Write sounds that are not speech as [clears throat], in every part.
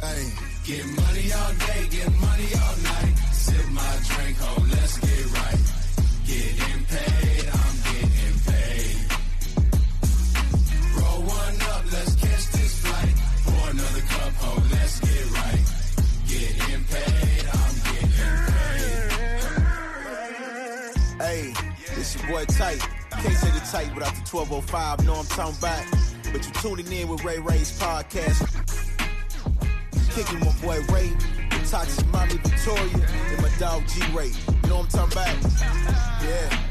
Hey. Get money all day, get money all night. Sip my drink, oh, let's get right. Getting paid, I'm getting paid. Roll one up, let's catch this flight. Pour another cup, oh, let's get right. Getting paid, I'm getting paid. Hey, this your boy Tite. Can't say the Tite without the 1205. Know I'm talking about. But you're tuning in with Ray Ray's podcast. Kicking my boy Ray, the toxic mommy Victoria, and my dog G Ray. You know what I'm talking about? Yeah.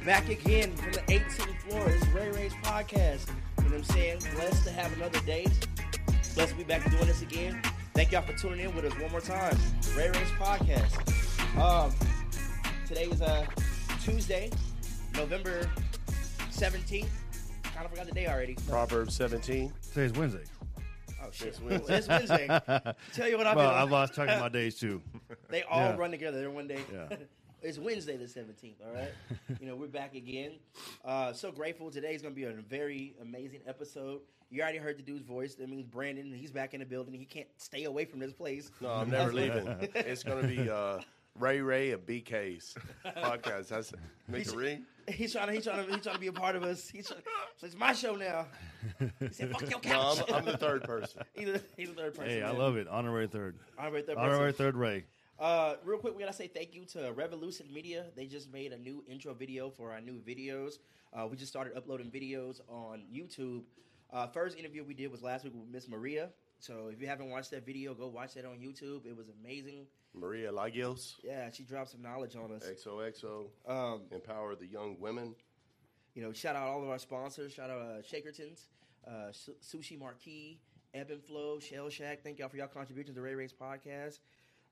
[laughs] Back again podcast. You know what I'm saying? Blessed to have another day. Blessed to be back doing this again. Thank y'all for tuning in with us one more time. Ray Ray's podcast. Um, today is uh, Tuesday, November 17th. Kind of forgot the day already. Proverbs 17. Today's Wednesday. Oh shit! It's Wednesday. [laughs] Tell you what I've Well, been. I've lost track of my days too. They all Yeah. run together. They're one day. Yeah. [laughs] it's Wednesday the 17th, all right? [laughs] you know, we're back again. Uh, so grateful. Today's going to be a very amazing episode. You already heard the dude's voice. That means Brandon, he's back in the building. He can't stay away from this place. No, I'm never [laughs] leaving. It's going to be uh, Ray Ray and BK's podcast. That's make a ring. He's trying to, he's trying to, he's trying to be a part of us. He's trying, so it's my show now. He said, fuck your No, couch. I'm, I'm the third person. [laughs] he's, a, he's a third person. Hey, I man. love it. Honorary third. Honorary third Honorary third Ray. Uh, real quick, we gotta say thank you to Revolution Media. They just made a new intro video for our new videos. Uh, we just started uploading videos on YouTube. Uh, first interview we did was last week with Miss Maria. So if you haven't watched that video, go watch that on YouTube. It was amazing. Maria Lagios, Yeah, she dropped some knowledge on us. XOXO, Um, empower the young women. you know, shout out all of our sponsors. Shout out uh, Shakertons, uh, Sushi Marquee, Ebb and Flow, Shell Shack. Thank y'all for y'all contributions to Ray Ray's podcast.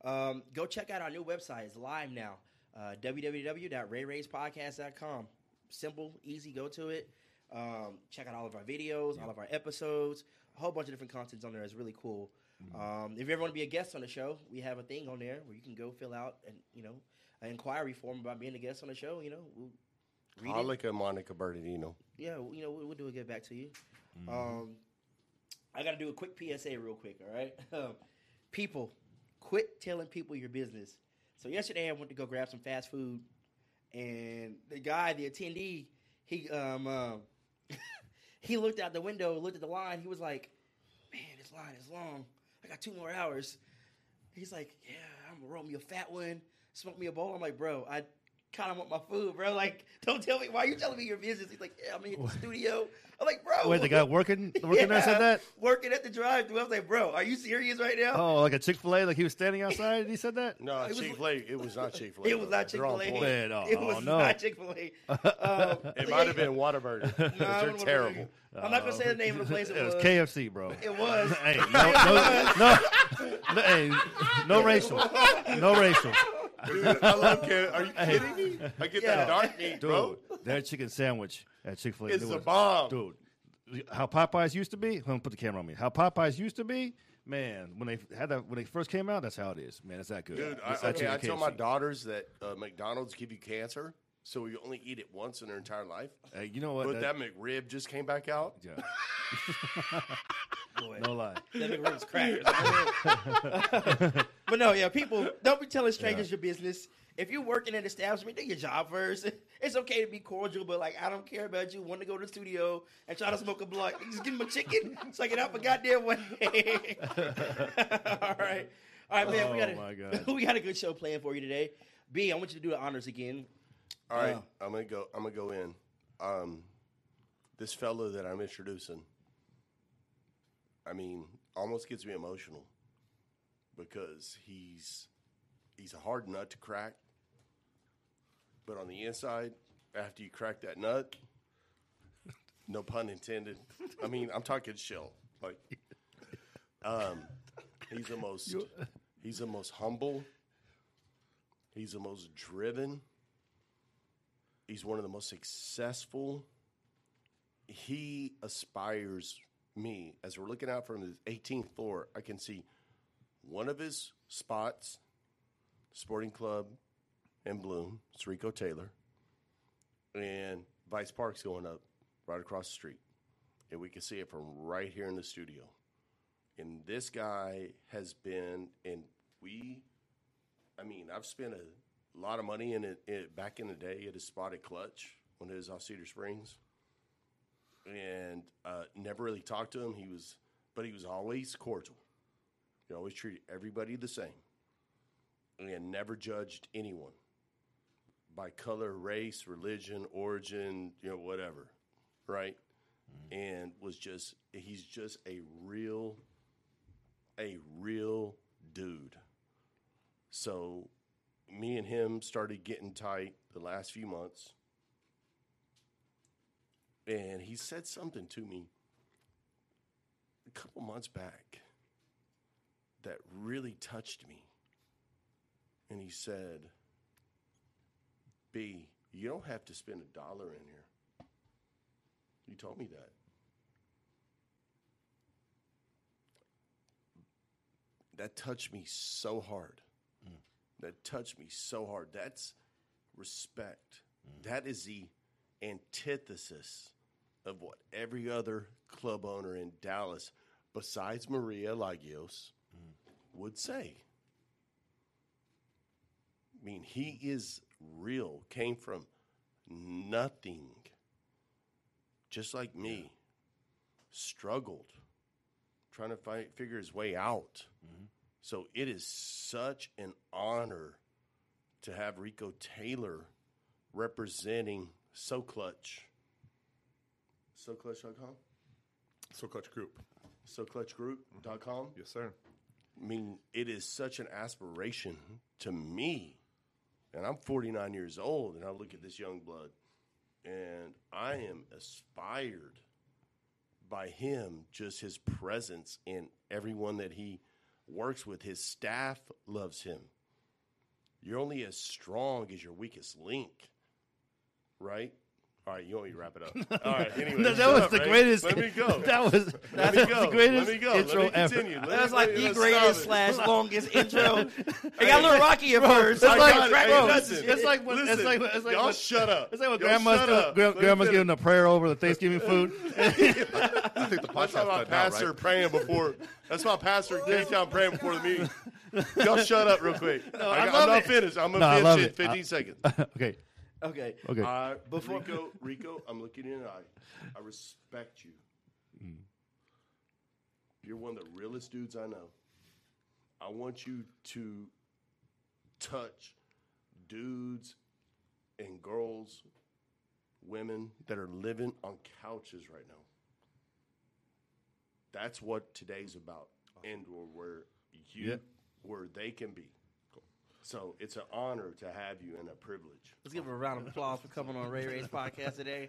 Um, go check out our new website. It's live now. Uh, www.rayrayspodcast.com. Simple, easy. Go to it. Um, check out all of our videos, all of our episodes. A whole bunch of different contents on there. It's really cool. Um, if you ever want to be a guest on the show, we have a thing on there where you can go fill out and you know an inquiry form about being a guest on the show. You know, we'll read it. Holika Monica Bernardino. Yeah, well, you know, we'll, we'll do a get back to you. Um, I got to do a quick PSA real quick, all right? [laughs] Um, people, quit telling people your business. So yesterday I went to go grab some fast food, and the guy, the attendee, he um, um [laughs] he looked out the window, looked at the line. He was like, "Man, this line is long. I got two more hours." He's like, "Yeah, I'm gonna roll me a fat one, smoke me a bowl." I'm like, "Bro, I." Kind of want my food, bro. Like, don't tell me why you telling me your business. He's like, yeah, I'm in the studio. I'm like, bro. Wait, the guy working working [laughs] there said that? Working at the drive-thru. I was like, bro, are you serious right now? Oh, like a Chick fil A, like he was standing outside and he said that? No, Chick Fil A. It was not Chick Fil A. It was not Chick Fil A. Oh, it was oh, no. not Chick Fil A. Um, [laughs] It might have been Whataburger. [laughs] no, they're wouldn't terrible. I'm not gonna say the name of the place. It, It was was. KFC, bro. It was. Hey, no, no, no, no, hey, no racial, no racial, Dude, I love Canada. Are you [laughs] kidding me? I get Yeah. that dark meat, bro. dude. That chicken sandwich at Chick Fil A, It's a bomb. dude. How Popeyes used to be. Let me put the camera on me. How Popeyes used to be, man. When they had that, when they first came out, that's how it is, man. It's that good. Dude, I, that okay, I chicken tell my KFC. daughters that uh, McDonald's give you cancer, so you only eat it once in their entire life. Hey, you know what? But That- that McRib just came back out. yeah. Boy, [laughs] [laughs] no lie. that McRib's crackers. But no, yeah, people don't be telling strangers your business. If you're working in an establishment, do your job first. [laughs] It's okay to be cordial, but like I don't care about you Want to go to the studio and try to smoke a blunt. Just give him a chicken so I can have a goddamn way. [laughs] All right, all right, man. we Oh, got my a, [laughs] God. we got a good show planned for you today. B, I want you to do the honors again. All right, Wow. I'm gonna go. I'm gonna go in. Um, this fellow that I'm introducing, I mean, almost gets me emotional because he's he's a hard nut to crack. But on the inside, after you crack that nut, [laughs] no pun intended. I mean, I'm talking shell. Like, um, he's the most he's the most humble. He's the most driven. he's one of the most successful. He aspires me as we're looking out from the 18th floor. I can see one of his spots, Sporting Club and Blüm. It's Rico Taylor, and Vice Park's going up right across the street, and we can see it from right here in the studio. And this guy has been, and we I mean, I've spent a lot of money in it, it back in the day at his spotted clutch when it was off Cedar Springs, and uh, never really talked to him. He was, but he was always cordial. He always treated everybody the same, and never judged anyone by color, race, religion, origin, you know, whatever, right? Mm-hmm. And was just he's just a real, a real dude. So me and him started getting tight the last few months. And he said something to me a couple months back that really touched me. And he said, B, you don't have to spend a dollar in here. He told me that. That touched me so hard mm. that touched me so hard. That's respect. Mm. That is the antithesis of what every other club owner in Dallas, besides Maria Lagios, would say. I mean, he is real, came from nothing, just like me, struggled, trying to find, figure his way out. Mm-hmm. So it is such an honor to have Rico Taylor representing So Clutch. SoClutch.com? So Clutch Group. SoClutchGroup.com? Yes, sir. I mean, it is such an aspiration to me. And I'm 49 years old, and I look at this young blood, and I am aspired by him, just his presence and everyone that he works with. His staff loves him. You're only as strong as your weakest link, right? All right, you want me to wrap it up? [laughs] All right, anyway, that, that was up, the Ray. greatest. Let me go. [laughs] That was Let that me was go. the greatest Let me go. intro Let me ever. continue. Let That was like the greatest slash longest [laughs] intro. It got a little rocky at first. It's like, got bro, it's like when, it's like it's like y'all when, shut up. It's like when Y'all grandma's shut up. gra- grandma's giving a prayer over the Thanksgiving food. I think the That's podcast how my cut now, pastor right? praying before. That's my pastor came down praying before the meeting. Y'all shut up real quick. I, I am love not it. finished. I'm gonna I finish in 15 seconds. okay, Okay. okay. Uh, Before- Rico, Rico, I'm looking you in the eye. I respect you. You're one of the realest dudes I know. I want you to touch dudes and girls, women that are living on couches right now. That's what today's about, and where you, Yeah. where they can be. So it's an honor to have you and a privilege. Let's give him a round of applause for coming on Ray Ray's podcast today.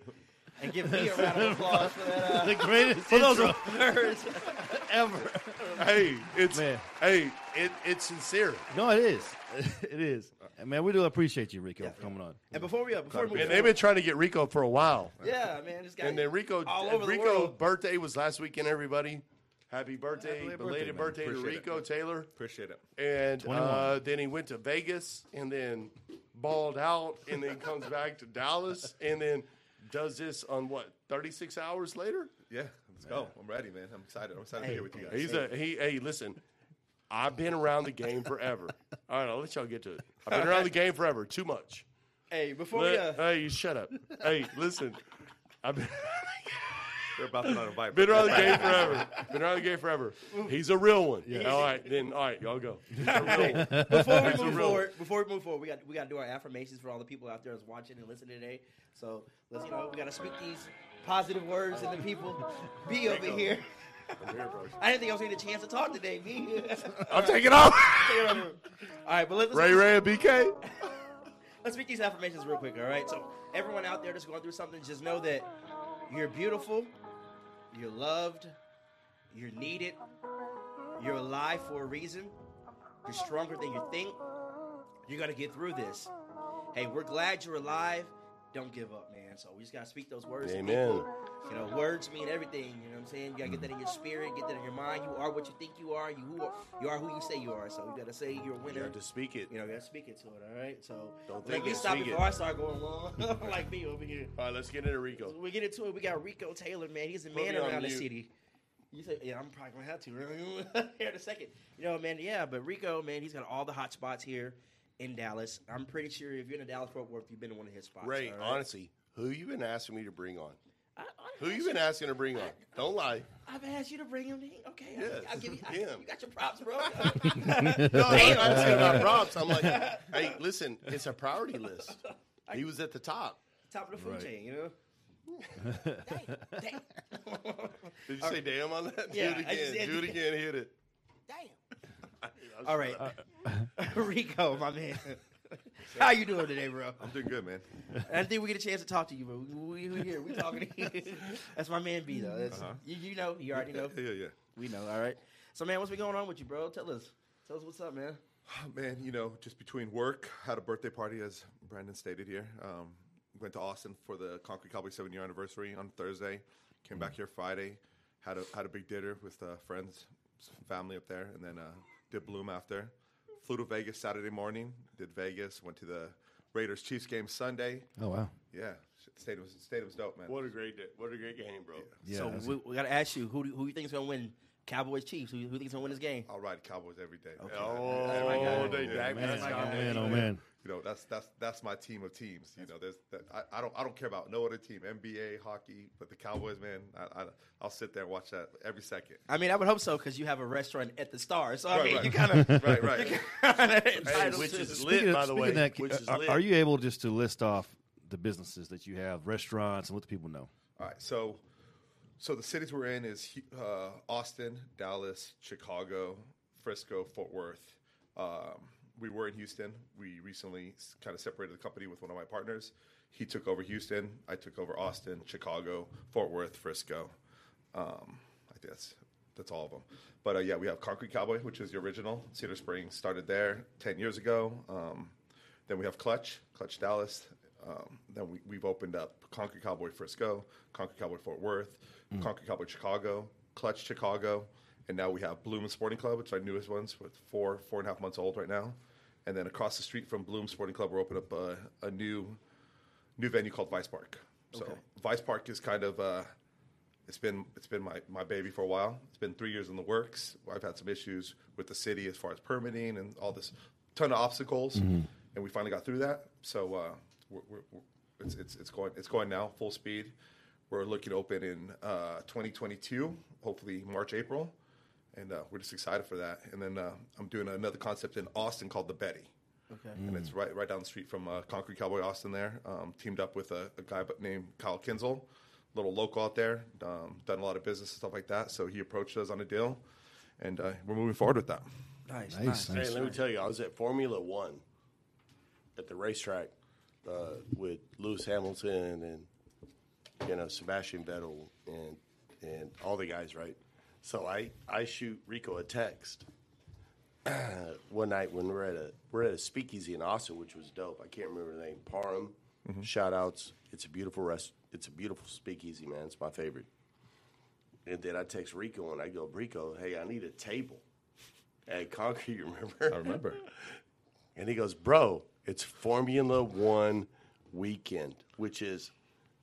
And give me a round of [laughs] applause for that. Uh, the greatest for those intro words. [laughs] ever. Hey, it's Man. hey, it, it's sincere. No, it is. [laughs] It is. And man, we do appreciate you, Rico, Yeah. for coming on. And before we uh, before we move And they've been trying to get Rico for a while. yeah, man, this guy. And then Rico, all over the Rico world. birthday was last weekend. Everybody, happy birthday, Happy birthday, belated man. birthday, to Appreciate it. Rico Taylor. Appreciate it. And uh, then he went to Vegas, and then balled out, and then comes [laughs] back to Dallas, and then does this on what thirty six hours later. Yeah, let's go. I'm ready, man. I'm excited. I'm excited Hey. to be here with you guys. He's a he. Hey, listen, I've been around the game forever. [laughs] All right, I'll let y'all get to it. I've been around the game forever. Too much. hey, before we uh, hey, you shut up. Hey, listen. I've been, [laughs] They're about to not invite. been around the game forever. Been around the game forever. He's a real one. All right, then. All right, y'all go. He's a real one. before we move forward, before we move forward, we got we got to do our affirmations for all the people out there that's watching and listening today. So let's you know we got to speak these positive words and the people be over here. I'm here. [laughs] I didn't think I was getting a chance to talk today. Me. [laughs] I'm taking off. [laughs] all right, but let's Ray Ray and BK. let's speak these affirmations real quick. All right, so everyone out there that's going through something, just know that you're beautiful, you're loved, you're needed, you're alive for a reason. You're stronger than you think. You're gonna get through this. Hey, we're glad you're alive, don't give up, man. So we just gotta speak those words. Amen. You know, words mean everything. You know what I'm saying? You gotta get that in your spirit, get that in your mind. You are what you think you are. You who are, you are who you say you are. So you gotta say you're a winner. You have to speak it. You know, you gotta speak it to it. All right. So Don't let think me it, stop before it. I start going long, [laughs] like me over here. All right, let's get into Rico. So we get into it. We got Rico Taylor, man. He's a Put man me around the city. You say, yeah, I'm probably gonna have to really [laughs] here in a second. You know, man, yeah, but Rico, man, he's got all the hot spots here in Dallas. I'm pretty sure if you're in the Dallas Fort Worth, you've been to one of his spots. Ray, all right? honestly, who you been asking me to bring on? I, I Who you asked been asking to bring on? Don't lie. I've asked you to bring him. in. Okay, Yes, I'll, I'll give you. I, him. you got your props, bro. [laughs] No, I'm not asking about props. I'm like, hey, listen, it's a priority list. [laughs] He was at the top. Top of the food Right. chain, you know. [laughs] damn, damn. Did you say damn on that? Yeah, Do it again. said- Do it again. Hit it. [laughs] All right, [laughs] Rico, my man. [laughs] How you doing today, bro? I'm doing good, man. I think we get a chance to talk to you, bro. We, we, here, we talking. to you. That's my man B though. That's, Uh-huh. you, you know, you already know. Yeah, yeah, yeah. We know. All right. So, man, what's been going on with you, bro? Tell us. Tell us what's up, man. [sighs] Man, you know, just between work, had a birthday party, as Brandon stated here. Um, went to Austin for the Concrete Cowboy seven year anniversary on Thursday. Came back here Friday. Had a had a big dinner with uh, friends, some family up there, and then uh, did Blüm after. Flew to Vegas Saturday morning. Did Vegas. Went to the Raiders Chiefs game Sunday. Oh wow. Yeah, stadium was stadium's dope, man. What a great day. What a great game, bro. Yeah. so we, we got to ask you, who do, who you think is going to win? Cowboys Chiefs. Who, who think is going to win this game? I'll ride Cowboys every day. Oh, man. Oh, my God. they Yeah, Dak man. Oh man, oh man. You know, that's that's that's my team of teams. You know, there's that, I, I don't I don't care about no other team, NBA, hockey, but the Cowboys, man, I, I I'll sit there and watch that every second. I mean, I would hope so because you have a restaurant at the Star. So I Right, mean, right. you kind of [laughs] Right, right. [laughs] Hey, which is lit, of- by the way. that, which is are, lit. are you able just to list off the businesses that you have, restaurants, and let the people know? All right, so so the cities we're in is uh, Austin, Dallas, Chicago, Frisco, Fort Worth. Um, we were in Houston. We recently kind of separated the company with one of my partners. He took over Houston. I took over Austin, Chicago, Fort Worth, Frisco. Um, I think that's that's all of them. But uh, yeah, we have Concrete Cowboy, which is the original. Cedar Springs started there ten years ago. Um, then we have Clutch, Clutch Dallas. Um, then we, we've opened up Concrete Cowboy Frisco, Concrete Cowboy Fort Worth, Concrete Cowboy Chicago, Clutch Chicago, and now we have Blüm Sporting Club, which are our newest ones, with four four and a half months old right now. And then across the street from Blüm Sporting Club, we're opening up a, a new new venue called Vice Park. So Okay. Vice Park is kind of uh, it's been it's been my, my baby for a while. It's been three years in the works. I've had some issues with the city as far as permitting and all this ton of obstacles, and we finally got through that. So uh, we're, we're, we're, it's, it's it's going it's going now full speed. We're looking to open in uh, 2022, hopefully March April, and uh, we're just excited for that. And then uh, I'm doing another concept in Austin called the Betty Okay. and it's right right down the street from uh, Concrete Cowboy Austin. There, um, teamed up with a, a guy but named Kyle Kinzel, little local out there, um, done a lot of business and stuff like that. So he approached us on a deal, and uh, we're moving forward with that. Nice, Nice, nice. Hey, let me tell you, I was at Formula One at the racetrack uh, with Lewis Hamilton and you know Sebastian Vettel and and all the guys, right? So I I shoot Rico a text [clears throat] one night when we're at a we're at a speakeasy in Austin, which was dope. I can't remember the name. Parham. Mm-hmm. Shout outs. It's a beautiful rest. It's a beautiful speakeasy, man. It's my favorite. And then I text Rico and I go, Rico, hey, I need a table at [laughs] Concrete. you Remember? I remember. [laughs] And he goes, Bro, it's Formula One weekend, which is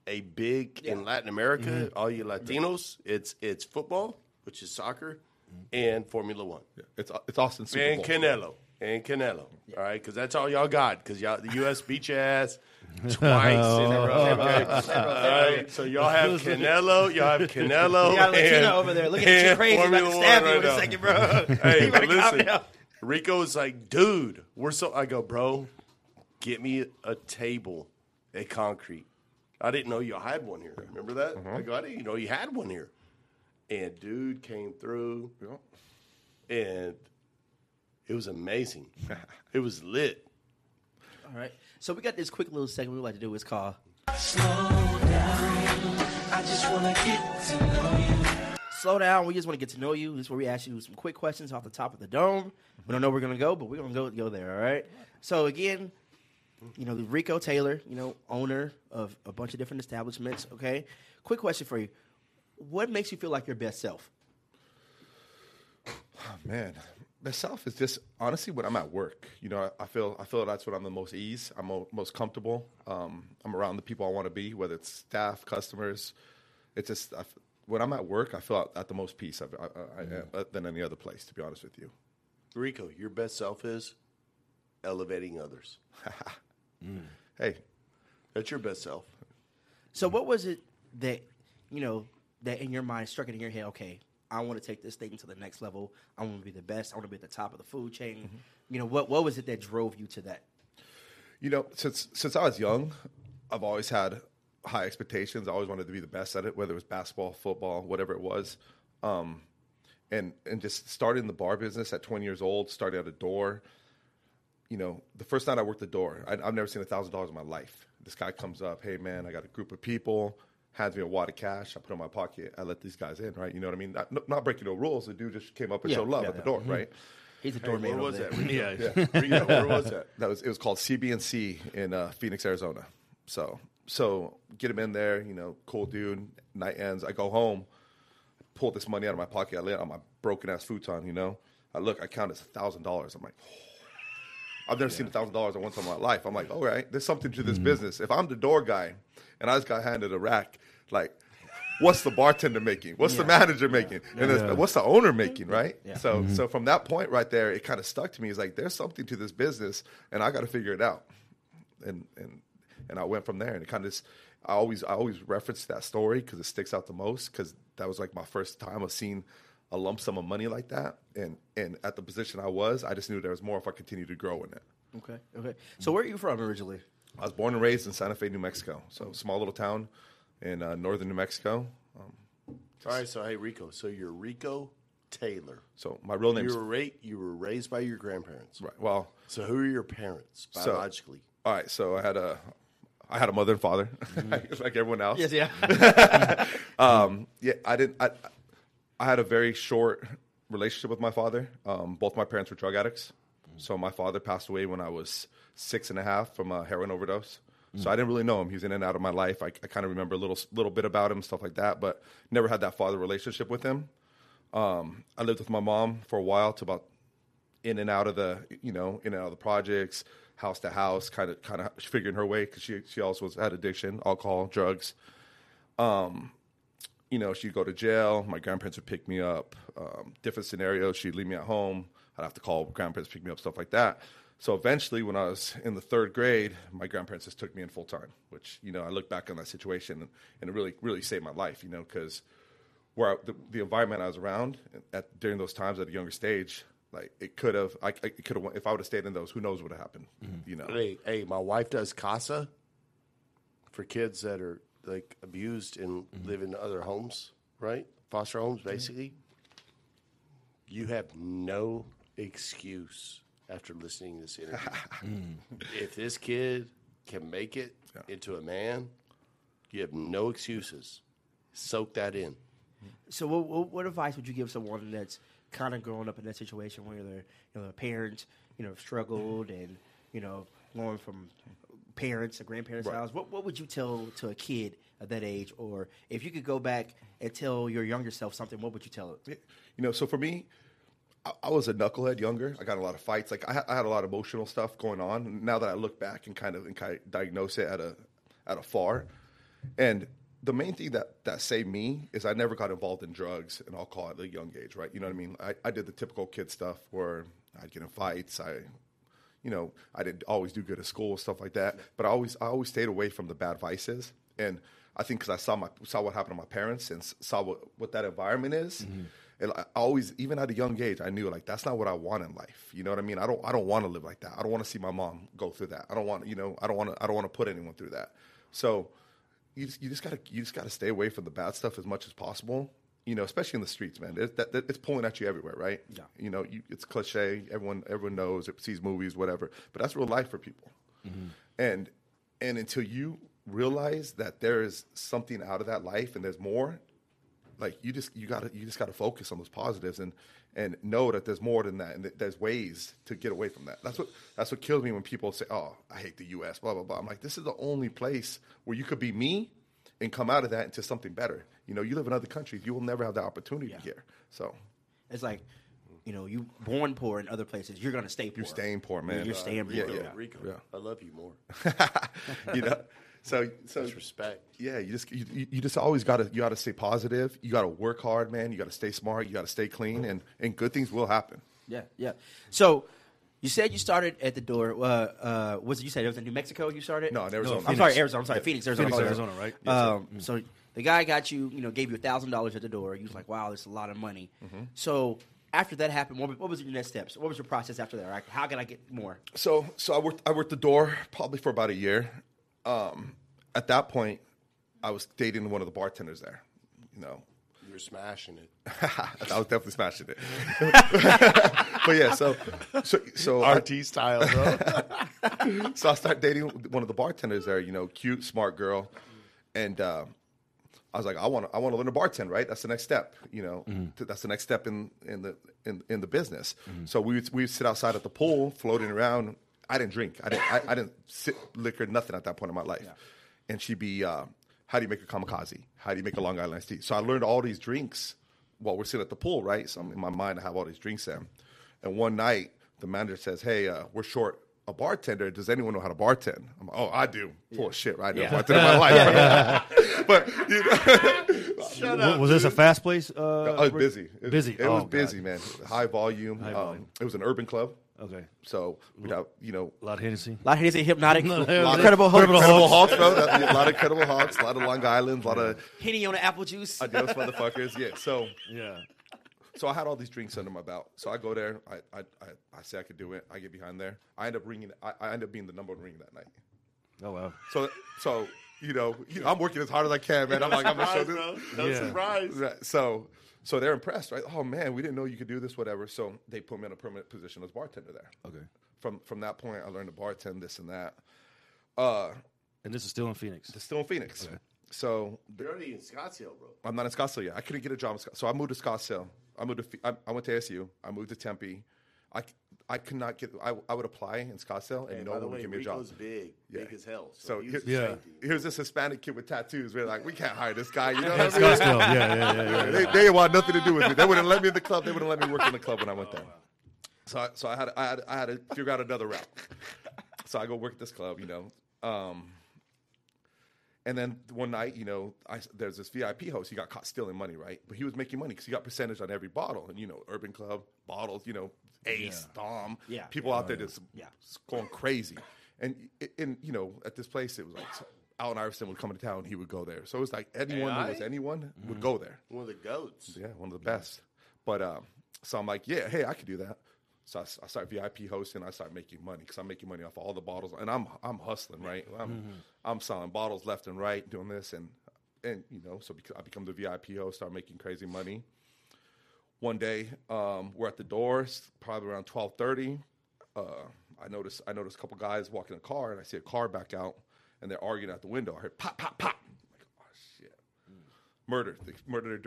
a big in Latin America, mm-hmm. all you Latinos, it's it's football, which is soccer, mm-hmm. and Formula One. It's it's Austin Super And Bowl. Canelo. And Canelo. All right, because that's all y'all got. Because y'all, the U.S. beat your ass [laughs] twice in a row. Oh. Okay? [laughs] All right, so y'all have [laughs] Canelo. Y'all have Canelo. You got Latina and- over there looking at you crazy, about Formula to One stab you right in a second, bro. Hey, you but listen, was like, dude, we're so. I go, bro, get me a table at Concrete. I didn't know y'all had one here. Remember that? Mm-hmm. I go, I didn't know you had one here. And dude came through, Yeah. and it was amazing. [laughs] it was lit. All right. So we got this quick little segment we like to do. It's called Slow Down. I just wanna get to know you. Slow Down. We just want to get to know you. This is where we ask you some quick questions off the top of the dome. We don't know where we're going to go, but we're going to go go there, all right? So, again, you know, Rico Taylor, you know, owner of a bunch of different establishments. Okay, quick question for you: What makes you feel like your best self? [sighs] Man, best myself is just honestly when I'm at work. You know, I, I feel I feel that's when I'm the most ease. I'm mo- most comfortable. Um, I'm around the people I want to be, whether it's staff, customers. It's just I f when I'm at work, I feel at, at the most peace I've, I, I, I am uh, than any other place. To be honest with you. Rico, your best self is elevating others. [laughs] Hey, That's your best self. So, what was it that you know that in your mind struck it in your head? Okay, I want to take this thing to the next level. I want to be the best. I want to be at the top of the food chain. You know, what what was it that drove you to that? You know, since since I was young, I've always had high expectations. I always wanted to be the best at it, whether it was basketball, football, whatever it was. Um, and and just starting the bar business at 20 years old, starting at a door. You know, the first night I worked the door, I, I've never seen a thousand dollars in my life. This guy comes up, hey man, I got a group of people, hands me a wad of cash. I put it in my pocket. I let these guys in, right? You know what I mean? Not, not breaking no rules. The dude just came up and Yeah, showed love yeah, at the door, right? He's a Hey, doorman. where was that? [laughs] yeah. Yeah. Where was that? That was it was called CBNC in uh, Phoenix, Arizona. So so get him in there, you know, cool dude. Night ends. I go home, pull this money out of my pocket. I lay it on my broken ass futon. You know, I look, I count it's a thousand dollars. I'm like. I've never seen a thousand dollars at one time in my life. I'm like, all right, there's something to this mm-hmm. business. If I'm the door guy and I just got handed a rack, like, what's the bartender making? What's the manager making? And then what's the owner making? Right. Yeah. So, mm-hmm. so from that point right there, it kind of stuck to me. It's like there's something to this business, and I got to figure it out. And and and I went from there, and it kind of. I always I always reference that story because it sticks out the most because that was like my first time of seeing a lump sum of money like that, and and at the position I was, I just knew there was more if I continued to grow in it. Okay, okay. So, where are you from originally? I was born and raised in Santa Fe, New Mexico, so small little town in uh, northern New Mexico. Um, All right, so hey, Rico. So you're Rico Taylor. so my real name You were, ra- you were raised by your grandparents. right. Well, So who are your parents So- biologically? all right. So I had a I had a mother and father, [laughs] like everyone else. Yes, yeah. [laughs] Um, yeah, I didn't. I, I had a very short relationship with my father. Um, both my parents were drug addicts. So my father passed away when I was six and a half from a heroin overdose. So I didn't really know him. He was in and out of my life. I, I kind of remember a little little bit about him, stuff like that, but never had that father relationship with him. Um, I lived with my mom for a while, to about in and out of the you know in and out of the projects, house to house, kind of kind of figuring her way because she she also was, had addiction, alcohol, drugs you know, she'd go to jail. My grandparents would pick me up. Um, different scenarios. She'd leave me at home. I'd have to call grandparents pick me up, stuff like that. So eventually, when I was in the third grade, my grandparents just took me in full time. Which you know, I look back on that situation and it really, really saved my life. You know, because where I, the, the environment I was around at during those times at a younger stage, like it could have, I, I could have, if I would have stayed in those, who knows what would have happened. You know, Hey, hey, my wife does casa for kids that are like abused and mm-hmm. live in other homes, right? Foster homes, mm-hmm. basically. You have no excuse after listening to this interview. [laughs] Mm. if this kid can make it into a man, you have no excuses. Soak that in. So, what, what, what advice would you give someone that's kind of growing up in that situation where their you know, their parents, you know, struggled and you know, going from parents or grandparents' Right. house? What what would you tell to a kid at that age, or if you could go back and tell your younger self something, what would you tell it? you know, so for me, I, I was a knucklehead younger. I got a lot of fights. Like I, I had a lot of emotional stuff going on. Now that I look back and kind of and kind of diagnose it at a at a far, and the main thing that that saved me is I never got involved in drugs and alcohol at a young age. Right? You know what I mean? I, I did the typical kid stuff where I'd get in fights. I you know, I didn't always do good at school, and stuff like that. But I always, I always stayed away from the bad vices. And I think because I saw my saw what happened to my parents and saw what, what that environment is, mm-hmm. and I always, even at a young age, I knew like that's not what I want in life. You know what I mean? I don't, I don't want to live like that. I don't want to see my mom go through that. I don't want, you know, I don't want to, I don't want to put anyone through that. So you just, you just gotta, you just gotta stay away from the bad stuff as much as possible. You know, especially in the streets, man. It, that, that, it's pulling at you everywhere, right? Yeah. You know, you, it's cliche. Everyone, everyone knows. It sees movies, whatever. But that's real life for people. Mm-hmm. And and until you realize that there is something out of that life and there's more, Like you just you gotta you just gotta focus on those positives and and know that there's more than that and that there's ways to get away from that. That's what that's what kills me when people say, "Oh, I hate the U.S." Blah blah blah. I'm like, this is the only place where you could be me and come out of that into something better. You know, you live in other countries, you will never have that opportunity Yeah. here. So It's like, you know, you born poor in other places, you're gonna stay poor. you're staying poor, man. You're staying yeah, poor. yeah, Rico, yeah. I love you more. [laughs] you know. So so That's respect. yeah, you just you, you- you just always got to you got to stay positive. You got to work hard, man. You got to stay smart. You got to stay clean, mm-hmm. and and good things will happen. Yeah, yeah. So you said you started at the door. Uh, uh, was it, you said it was in New Mexico? You started? No, in Arizona. I'm Phoenix. sorry, Arizona. I'm sorry, Phoenix, Arizona. Phoenix, sorry. Arizona, right? Um, so the guy got you. You know, gave you a thousand dollars at the door. You was like, "Wow, that's a lot of money." Mm-hmm. So after that happened, what, what was your next steps? What was your process after that? Like, how can I get more? So so I worked I worked the door probably for about a year. Um, at that point, I was dating one of the bartenders there. You know, You're smashing it. [laughs] I was definitely smashing it. [laughs] but yeah, so so so I- RT style, bro. [laughs] so I start dating one of the bartenders there. You know, cute, smart girl, and uh, I was like, I want to, I want to learn to bartend. Right, that's the next step. You know, Th- that's the next step in in the in, in the business. So we would, we would sit outside at the pool, floating around. I didn't drink. I didn't. I, I didn't sit liquor, nothing at that point in my life. And she'd be, uh, how do you make a kamikaze? How do you make a Long Island iced tea? So I learned all these drinks while we're sitting at the pool. Right. So I'm, in my mind, I have all these drinks there. And one night, the manager says, "Hey, uh, we're short a bartender. Does anyone know how to bartend?" I'm like, "Oh, I do." Full of shit, right? I never bartended my life. [laughs] [laughs] but you know, [laughs] W- was this a fast place? Uh, oh, it's busy. It, busy. It Oh, was God. busy, man. High volume. High Um, volume. it was an urban club, Okay. so we'd have you know. A lot of Hennessy. A lot of Hennessy, Hpnotiq, [laughs] No, incredible, no, no. incredible hope, Incredible Hulks, bro. A lot of Incredible Hulks, [laughs] a lot of Long Island, a lot of Henny on the apple juice. adios motherfuckers. Yeah. So Yeah. so I had all these drinks under my belt. So I go there. I I, I, I say I could do it. I get behind there. I end up ringing. I, I end up being the number one ring that night. Oh wow. So so you know, you know I'm working as hard as I can, man. I'm like I'm gonna show this. No Yeah. surprise. Right, So so they're impressed, right? Oh man, we didn't know you could do this, whatever. So they put me in a permanent position as bartender there. Okay. From from that point, I learned to bartend this and that. Uh, And this is still in Phoenix. it's still in Phoenix. So You're already in Scottsdale, bro. I'm not in Scottsdale yet. I couldn't get a job in Scottsdale. So I moved to Scottsdale. I moved to, I, I went to ASU. I moved to Tempe. I, c- I could not get, I, I would apply in Scottsdale and And no by the one would give me a job. Rico's big, Yeah. big as hell. So, So he here- Yeah. safety. Here's this Hispanic kid with tattoos. We're like, we can't hire this guy. You know what Yeah, I mean? Scottsdale. Yeah, yeah, yeah, yeah. yeah. They, they didn't want nothing to do with me. They wouldn't let me in the club. They wouldn't let me work in the club when I went there. So, I, so I had, I had, I had to figure out another route. So I go work at this club, you know. Um, and then one night, you know, I, there's this VIP host. He got caught stealing money, right? But he was making money because he got percentage on every bottle. And you know, Urban Club bottles, you know, Ace, Dom, Yeah. people out there just Yeah. going crazy. And and you know, at this place, it was like Allen Iverson would come into town. He would go there. So it was like anyone who was AI? anyone would go there. One of the goats. Yeah, one of the best. But um, so I'm like, yeah, hey, I could do that. So I start VIP hosting. I start making money because I'm making money off all the bottles, and I'm I'm hustling, right? I'm I'm selling bottles left and right, doing this, and and you know, so I become the VIP host, start making crazy money. One day, um, we're at the doors, probably around twelve thirty. Uh, I notice I notice a couple guys walking in a car, and I see a car back out, and they're arguing at the window. I heard pop, pop, pop. I'm like, oh shit murdered. They murdered,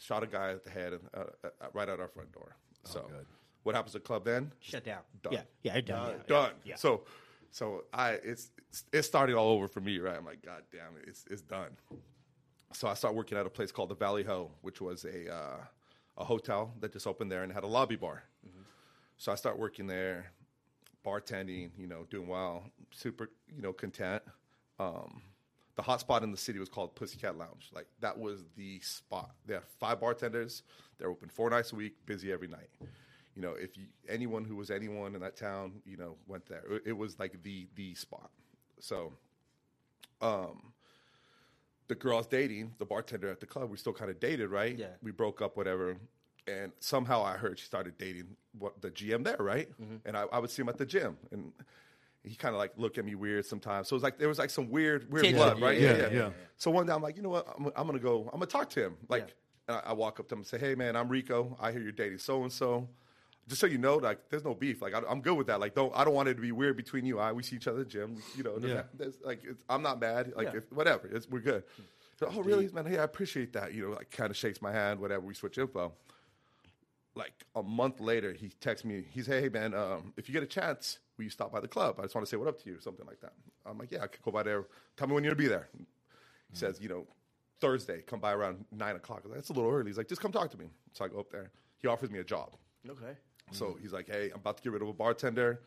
shot a guy at the head, and, uh, uh, right at our front door. So, God. What happens to the club then? Shut down. Done. Yeah, yeah, you're done. yeah, Done. Yeah. So, so I it's it started all over for me, right? I'm like, God damn it, it's it's done. So I started working at a place called the Valley Ho, which was a uh, a hotel that just opened there and had a lobby bar. So I started working there, bartending, you know, doing well, super, you know, content. Um, the hot spot in the city was called Pussycat Lounge. Like that was the spot. They had five bartenders. They're open four nights a week, busy every night. You know, if you, anyone who was anyone in that town, you know, went there. It, it was like the the spot. So, um, the girl I was dating, the bartender at the club, we still kind of dated, right? Yeah. We broke up, whatever. And somehow I heard she started dating what the GM there, right? And I, I would see him at the gym, and he kind of like look at me weird sometimes. So it was like there was like some weird, weird Tension, blood, yeah, right? yeah, yeah. So one day I'm like, you know what? I'm, I'm gonna go. I'm gonna talk to him. Like, and I, I walk up to him and say, hey man, I'm Rico. I hear you're dating so and so. Just so you know, like, there's no beef. Like, I, I'm good with that. Like, don't I don't want it to be weird between you. I we see each other at the gym. You know, Yeah. [laughs] there's, like, it's, I'm not mad. Like, Yeah. if, whatever. It's, we're good. So, oh, really, man? Hey, I appreciate that. You know, like kind of shakes my hand, whatever. We switch info. Like a month later, he texts me. He's, hey, man, um, if you get a chance, will you stop by the club? I just want to say what up to you, something like that. I'm like, yeah, I could go by there. Tell me when you're gonna be there. He says, you know, Thursday, come by around nine o'clock. I was like, That's a little early. He's like, just come talk to me. So I go up there. He offers me a job. Okay. So he's like, "Hey, I'm about to get rid of a bartender.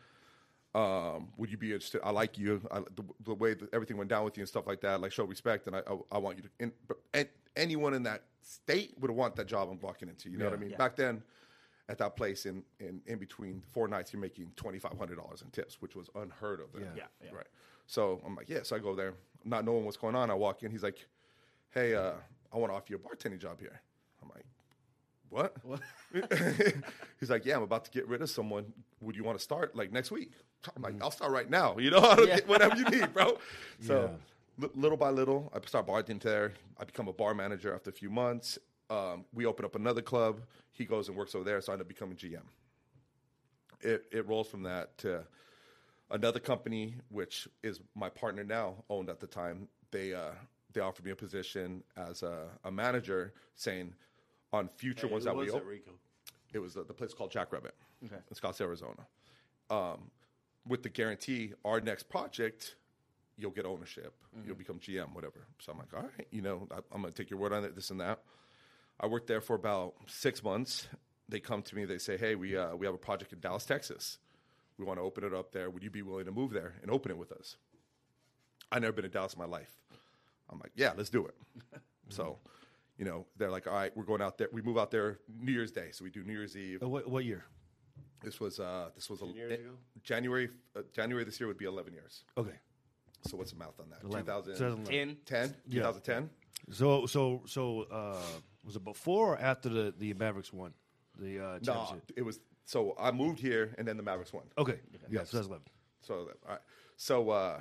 Um, would you be interested? I like you. I, the, the way that everything went down with you and stuff like that. Like, show respect, and I, I, I want you to. In, but anyone in that state would want that job I'm walking into. You know what I mean? Yeah. Back then, at that place, in in, in between four nights, you're making twenty five hundred dollars in tips, which was unheard of. Then. Yeah, yeah. Right. So I'm like, yeah. So I go there, not knowing what's going on. I walk in. He's like, hey, uh, I want to offer you a bartending job here. I'm what? [laughs] [laughs] He's like, yeah, I'm about to get rid of someone. Would you want to start like next week? I'm like, I'll start right now. You know, [laughs] Yeah. get whatever you need, bro. So Yeah. li- little by little, I start bartending there. I become a bar manager after a few months. Um, we open up another club. He goes and works over there, so I end up becoming GM. It it rolls from that to another company, which is my partner now, owned at the time. They uh, they offered me a position as a, a manager, saying on future ones Who that we open. it, Rico? It was uh, the place called Jackrabbit Okay. in Scottsdale, Arizona. Um, with the guarantee, our next project, you'll get ownership, you'll become GM, whatever. So I'm like, all right, you know, I, I'm going to take your word on it, this and that. I worked there for about six months. They come to me, they say, hey, we uh, we have a project in Dallas, Texas. We want to open it up there. Would you be willing to move there and open it with us? I've never been to Dallas in my life. I'm like, yeah, let's do it. [laughs] so, you know, they're like, all right, we're going out there. We move out there New Year's Day, so we do New Year's Eve. Uh, what, what year? This was uh, this was a, years ago? January. Uh, January this year would be 11 years. Okay. So what's the math on that? 2010. Ten. Yeah. 2010. So so so uh, was it before or after the the Mavericks won the uh, No, it was. So I moved here, and then the Mavericks won. Okay. Yeah. Yes. So that's 11. So all right. So uh,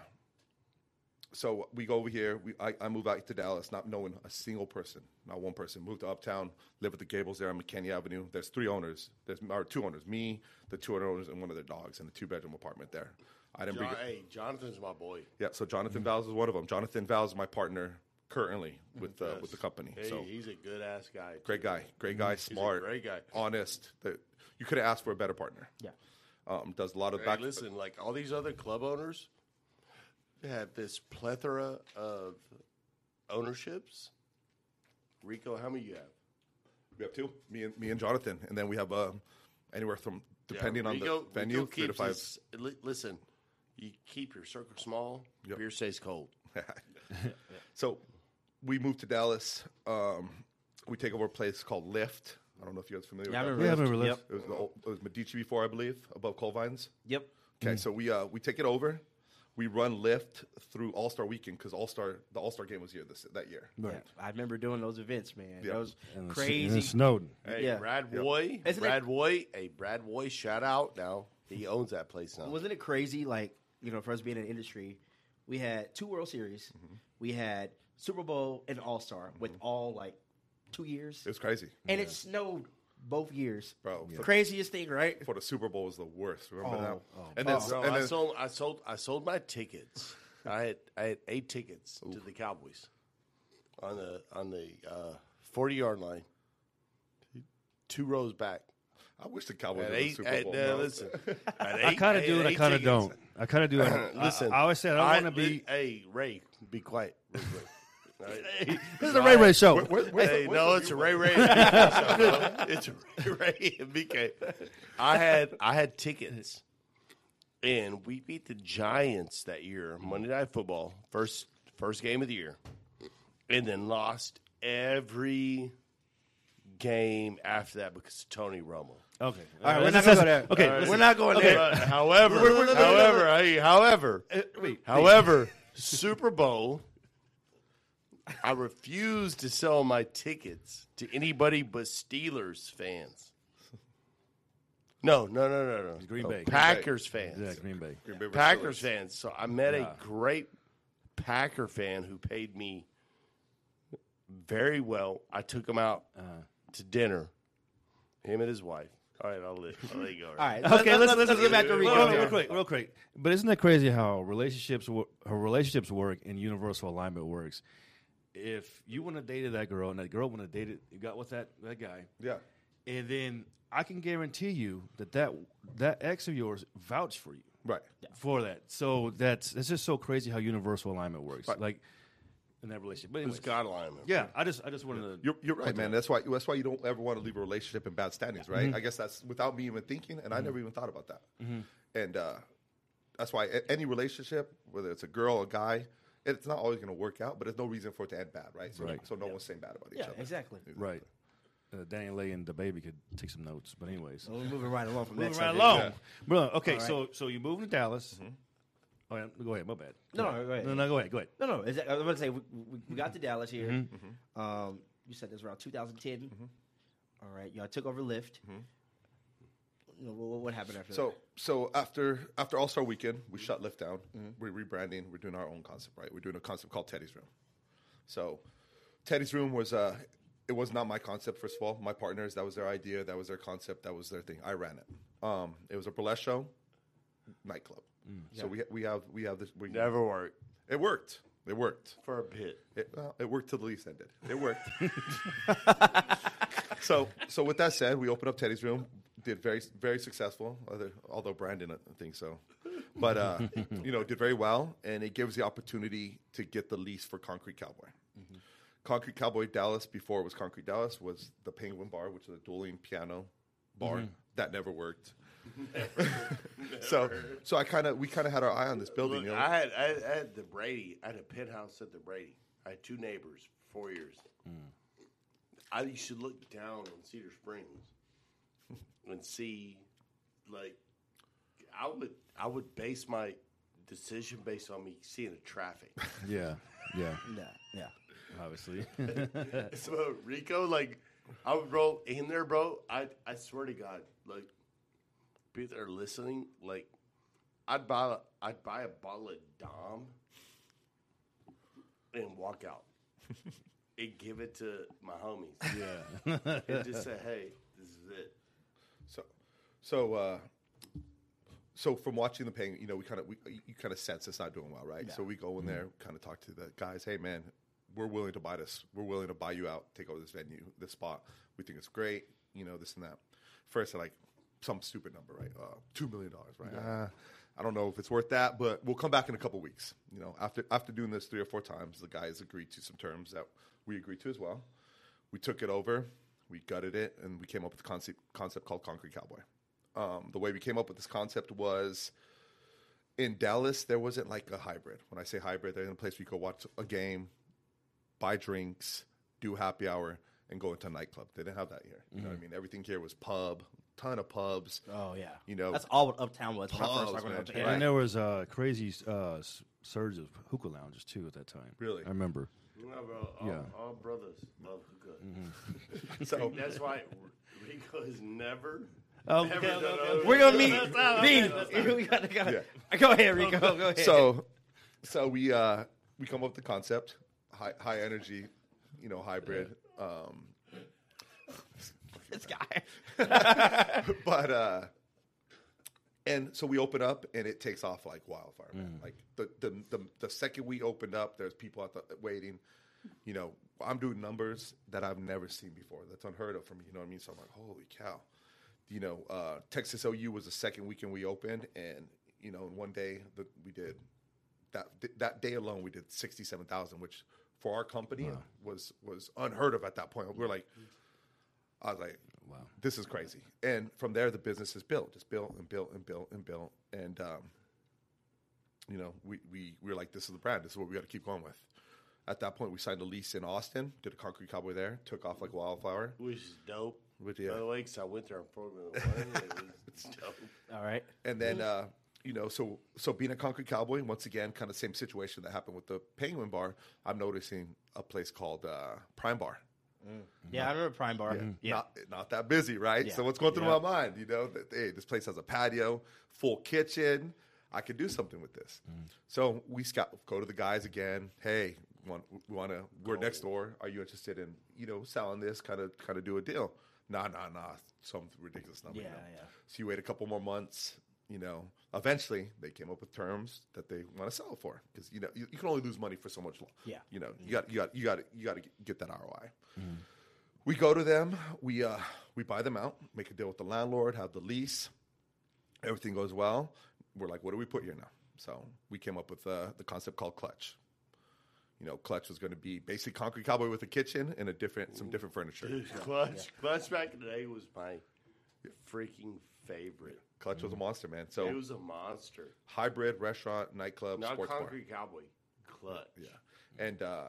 so we go over here. We I, I move out to Dallas, not knowing a single person, not one person. Moved to Uptown, live at the Gables there on McKinney Avenue. There's three owners. There's or two owners, me, the two other owners, and one of their dogs in a two bedroom apartment there. I didn't John, bring. hey, Jonathan's my boy. Yeah, so Jonathan Vowles is one of them. Jonathan Vowles is my partner currently with uh, with the company. Hey, so he's a good ass guy. great guy, great guy, a smart, great guy. honest. That you could have asked for a better partner. Yeah. Um, does a lot of Hey, back. listen, like all these other club owners have this plethora of ownerships. Rico, how many you have? We have two, me and me and Jonathan, and then we have um, anywhere from depending Yeah, on Rico- the venue, Rico three to keeps five. his- li- listen, you keep your circle small. Yep. Beer stays cold. [laughs] So we moved to Dallas. Um, we take over a place called Lift. I don't know if you guys are familiar Yeah, I with remember Yeah, I Lift. remember Yep. Lift. that. It was, the old, it was Medici before, I believe, above Colvines. Yep. Okay, so we uh, we take it over. We run Lift through All Star Weekend because All Star the All Star game was here this that year. Yeah, I remember doing those events, man. Yeah. Those And crazy. And it's Snowden. Hey, Yeah. Brad Yep. Woy. Isn't Brad it- Woy. Hey, Brad Woy, shout out now. He owns that place now. Wasn't it crazy? Like you know, for us being in the industry, we had two World Series, Mm-hmm. we had Super Bowl and All Star with all like two years, It was crazy, and it snowed both years. bro. For, Craziest thing, right? for the Super Bowl was the worst. Remember Oh, that? oh, and then. Bro, and I sold, I sold, I sold my tickets. I had, I had eight tickets to the Cowboys on the on the forty yard line, two rows back. I wish the Cowboys were the Super at, Bowl. uh, bro. listen, [laughs] at I kind of do and I kind of don't. I kind of do. I, [laughs] Listen, I, I always say I don't want to be. Hey, Ray, be quiet. real quick. All right? This is a Ray Ray show. Where- where's Hey, the- no, where's it's a [laughs] Ray Ray. show, bro. [laughs] It's a Ray Ray and BK. I had I had tickets, and we beat the Giants that year, Monday Night Football, first first game of the year, and then lost every game after that because of Tony Romo. Okay. All right, we're not going that's- there. Okay. we're not going there. But however, however, hey, however, Uh, wait, However, Super Bowl, I refuse to sell my tickets to anybody but Steelers fans. No, no, no, no, no. Green No, Bay. Oh, Packers fans. Yeah, Green Bay. Green Bay Packers Steelers. fans. So I met a great Packer fan who paid me very well. I took him out uh-huh. to dinner, him and his wife. All right, I'll let, I'll let you go. All right, Okay, let's, let's, let's, let's get back to Well, Rico. hold on, here. real quick, real quick. But isn't that crazy how relationships wo- how relationships work and universal alignment works? If you want to date that girl and that girl want to date it, you got with that that guy, Yeah. and then I can guarantee you that that that ex of yours vouch for you Right. for that. So that's that's just so crazy how universal alignment works, Right. like in that relationship. But It's anyways, God alignment. yeah, I just I just wanted to. You're, you're right, man. That's why that's why you don't ever want to leave a relationship in bad standings, right? Mm-hmm. I guess that's without me even thinking, and I mm-hmm. never even thought about that. Mm-hmm. And uh, that's why any relationship, whether it's a girl or a guy, it's not always going to work out, but there's no reason for it to end bad, right? So, Right. so no one's saying bad about each Yeah, other. exactly. Right. Uh, Danny Lay and the baby could take some notes, but anyways, We're moving right along from moving that. right subject. along, bro. Okay, All right. so so you moved to Dallas. Oh, yeah, go ahead. My bad. No, Go no, ahead. go ahead. No, no, go ahead. Go ahead. No, no. Is that, I was going to say we, we, we got to Dallas here. Um, you said this was around 2010. All right, y'all took over Lift. You know, what, what happened after So that? so after after All Star Weekend, we shut Lift down. We're rebranding. We're doing our own concept, right? We're doing a concept called Teddy's Room. So Teddy's Room was uh it was not my concept. First of all, my partners that was their idea, that was their concept, that was their thing. I ran it. Um, it was a burlesque show, nightclub. So we we have we have this. We, Never worked It worked. It worked. for a bit. It, well, it worked till the lease ended. It worked. [laughs] [laughs] so, so with that said, we opened up Teddy's room. Did very, very successful. Although, although Brandon, I think so, but uh, [laughs] you know, did very well, and it gives the opportunity to get the lease for Concrete Cowboy. Mm-hmm. Concrete Cowboy Dallas, before it was Concrete Dallas, was the Penguin Bar, which is a dueling piano bar mm-hmm. that never worked. [laughs] [laughs] so, so I kind of, we kind of had our eye on this building. Look, you know? I had, I had I had the Brady. I had a penthouse at the Brady. I had two neighbors, four years. Mm. I used to look down on Cedar Springs and see, like, I would I would base my decision based on me seeing the traffic. [laughs] Yeah, yeah, [laughs] Yeah, yeah. obviously. [laughs] so Rico, like, I would roll in there, bro. I I swear to God, like, people that are listening, like, I'd buy I'd buy a bottle of Dom and walk out and give it to my homies yeah. and just say, hey, this is it. So, uh, so from watching the pain, you know, we kind of we you kind of sense it's not doing well, right? So we go in there, kind of talk to the guys. Hey, man, we're willing to buy this. We're willing to buy you out, take over this venue, this spot. We think it's great, you know, this and that. First, they're like some stupid number, right? Uh, Two million dollars, right? Uh, I don't know if it's worth that, but we'll come back in a couple weeks. You know, after after doing this three or four times, the guys agreed to some terms that we agreed to as well. We took it over, we gutted it, and we came up with a concept concept called Concrete Cowboy. Um, the way we came up with this concept was in Dallas, there wasn't like a hybrid. When I say hybrid, there's a place where you go watch a game, buy drinks, do happy hour, and go into a nightclub. They didn't have that here. You know what I mean? Everything here was pub, ton of pubs. Oh yeah. You know, that's all what Uptown was when I first Pubs, started going man. up Right. And there was a crazy uh, surge of hookah lounges too at that time. Really? I remember. You know, bro, all, Yeah. all brothers love hookah. [laughs] so [laughs] That's why Rico has never. Oh, Never done other- We're gonna meet. That's not- meet. okay, [laughs] gotta go. Yeah. Go ahead, Rico. Go ahead. so so we uh we come up with the concept high high energy you know hybrid um this guy. [laughs] but uh and so we open up and it takes off like wildfire Mm. like the, the the the second we opened up there's people out the, waiting you know i'm doing numbers that i've never seen before that's unheard of for me you know what i mean so i'm like holy cow you know uh texas ou was the second weekend we opened and you know in one day that we did that that day alone we did 67,000 which for our company was was unheard of at that point we were like I was like, Wow. this is crazy. And from there, the business is built, just built and built and built and built. And, um, you know, we, we, we were like, this is the brand. This is what we got to keep going with. At that point, we signed a lease in Austin, did a concrete cowboy there, took off like wildfire. Which is dope. With By the, the way, because I went there on Formula One. It was, [laughs] it's dope. All right. and then, uh, you know, so so being a concrete cowboy, once again, kind of same situation that happened with the Penguin Bar. I'm noticing a place called uh, Prime Bar. Yeah, I remember Prime Bar. Yeah. not not that busy, right? Yeah. So what's going through Yeah. my mind? You know, that hey, this place has a patio, full kitchen. I could do something with this. So we scout, go to the guys again. Hey, want, we want to? We're next door. Are you interested in you know selling this? Kind of kind of do a deal. Nah, nah, nah. Some ridiculous number. you Yeah, know? yeah. So you wait a couple more months. you know, eventually they came up with terms that they want to sell it for because you know you, you can only lose money for so much long. Yeah. you know, you got you got you got you got to get that ROI. We go to them, we uh, we buy them out, make a deal with the landlord, have the lease, everything goes well. We're like, what do we put here now? So we came up with uh, the concept called Clutch. You know, Clutch was going to be basically concrete cowboy with a kitchen and a different some different furniture. Dude, Clutch, Clutch back in the day was my freaking favorite. Clutch was a monster, man. So It was a monster. hybrid restaurant, nightclub, Not sports bar. concrete cowboy. Clutch. Yeah. And uh,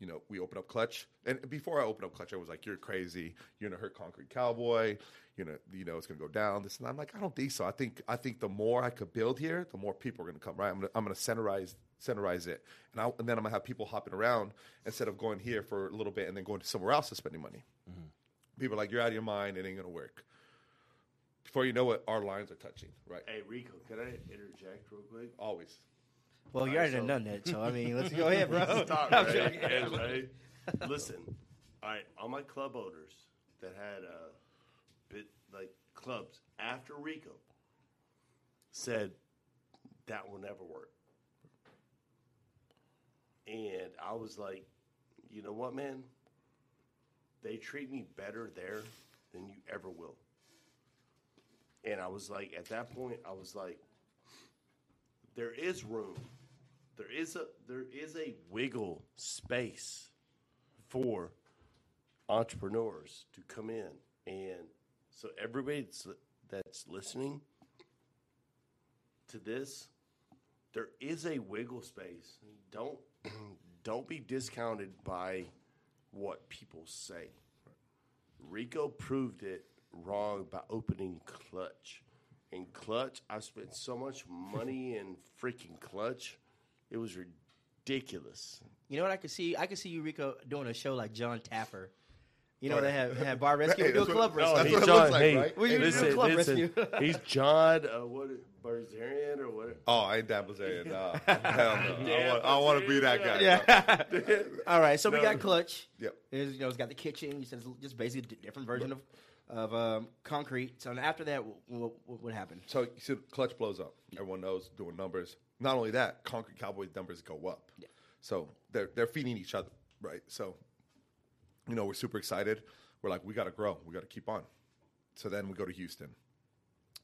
you know, we open up Clutch, and before I opened up Clutch, I was like, "You're crazy. You're gonna hurt Concrete Cowboy. You know, you know, it's gonna go down." This and I'm like, I don't think so. I think I think the more I could build here, the more people are gonna come. Right? I'm gonna I'm gonna centerize centerize it, and, I, and then I'm gonna have people hopping around instead of going here for a little bit and then going to somewhere else and spending money. People are like, "You're out of your mind. It ain't gonna work." Before you know it, our lines are touching. Right? Hey, Rico, can I interject real quick? Always. Well, you already so- done that, so I mean, let's go [laughs] ahead, bro. Stop, I'm right? joking. Right? Listen, all right, all my club owners that had uh, bit like clubs after Rico said that will never work, and I was like, you know what, man? They treat me better there than you ever will. And I was like, at that point, I was like, there is room there is a there is a wiggle space for entrepreneurs to come in and so everybody that's, that's listening to this there is a wiggle space don't [clears throat] don't be discounted by what people say rico proved it wrong by opening clutch in clutch i spent so much money [laughs] in freaking clutch it was ridiculous. You know what I could see? I could see you, Rico, doing a show like Jon Taffer. You know, they have, have bar rescue. Hey, we do a club what- rescue. that's he's what it John. looks like, hey, right? Well, you do listen, club listen. rescue. [laughs] he's John. Uh, what Barzarian or what? Oh, I ain't that Bazarian. No. [laughs] Hell no. I want, I want to be that guy. Yeah. [laughs] All right, so we got Clutch. Yep. It's, you know, it's got the kitchen. You said it's just basically a different version of of um, concrete. So after that, what, what, what happened? So you see, clutch blows up. Everyone knows doing numbers. Not only that, Concrete Cowboys numbers go up. Yeah. So they're they're feeding each other, right? So, you know, we're super excited. We're like, we got to grow. We got to keep on. So then we go to Houston.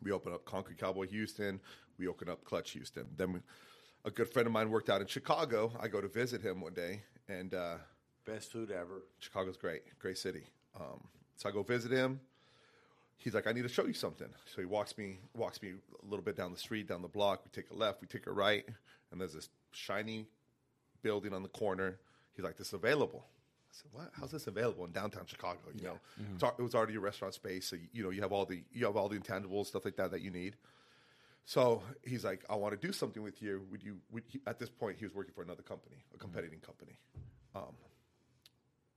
We open up Concrete Cowboy Houston. We open up Clutch Houston. Then we, a good friend of mine worked out in Chicago. I go to visit him one day, and uh, Best food ever. Chicago's great, great city. Um, so I go visit him. He's like, I need to show you something. So he walks me walks me a little bit down the street, down the block. We take a left, we take a right, and there's this shiny building on the corner. He's like, "This is available." Said, "What? How's this available in downtown Chicago?" You know, mm-hmm. It's al- it was already a restaurant space, so you know you have all the you have all the intangibles stuff like that that you need. So he's like, "I want to do something with you. Would you?" Would he, at this point, he was working for another company, a mm-hmm. competing company um,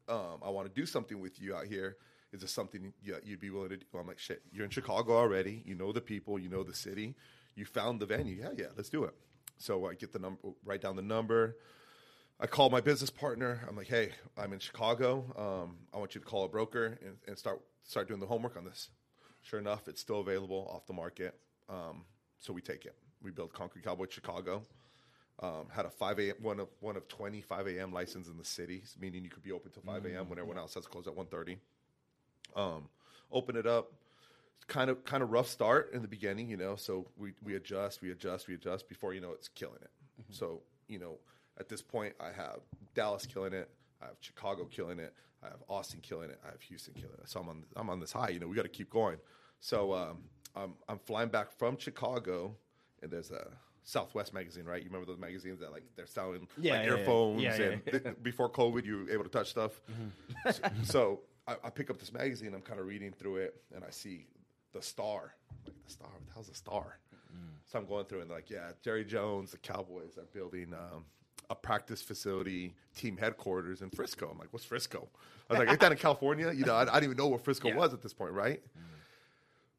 um I want to do something with you out here. Is this something you, you'd be willing to do? I'm like, shit, you're in Chicago already. You know the people, you know the city. You found the venue. Yeah, yeah, let's do it. So I get the number, write down the number. I call my business partner. I'm like, hey, I'm in Chicago. Um, I want you to call a broker and, and start start doing the homework on this. Sure enough, it's still available off the market. Um, so we take it. We build Concrete Cowboy Chicago. Um, had a 5 a.m. one of one of 20 5 a.m. license in the city, meaning you could be open till 5 a.m. when everyone else has closed at 1:30. Um, open it up. Kind of kind of rough start in the beginning, you know. So we we adjust, we adjust, we adjust. Before you know, it's killing it. So you know, at this point, I have Dallas killing it. I have Chicago killing it. I have Austin killing it. I have Houston killing it. So I'm on I'm on this high. You know, we got to keep going. So um, I'm I'm flying back from Chicago, and there's a Southwest magazine, right? You remember those magazines that like they're selling Yeah, like yeah, earphones Yeah, and th- [laughs] before COVID, you were able to touch stuff. so so I, I pick up this magazine. I'm kind of reading through it, and I see the Star. I'm like the Star, what the hell's the Star? So I'm going through and like, yeah, Jerry Jones, the Cowboys are building um, a practice facility, team headquarters in Frisco. I'm like, what's Frisco? I was like, ain't that in California? You know, I, I didn't even know where Frisco was at this point, right?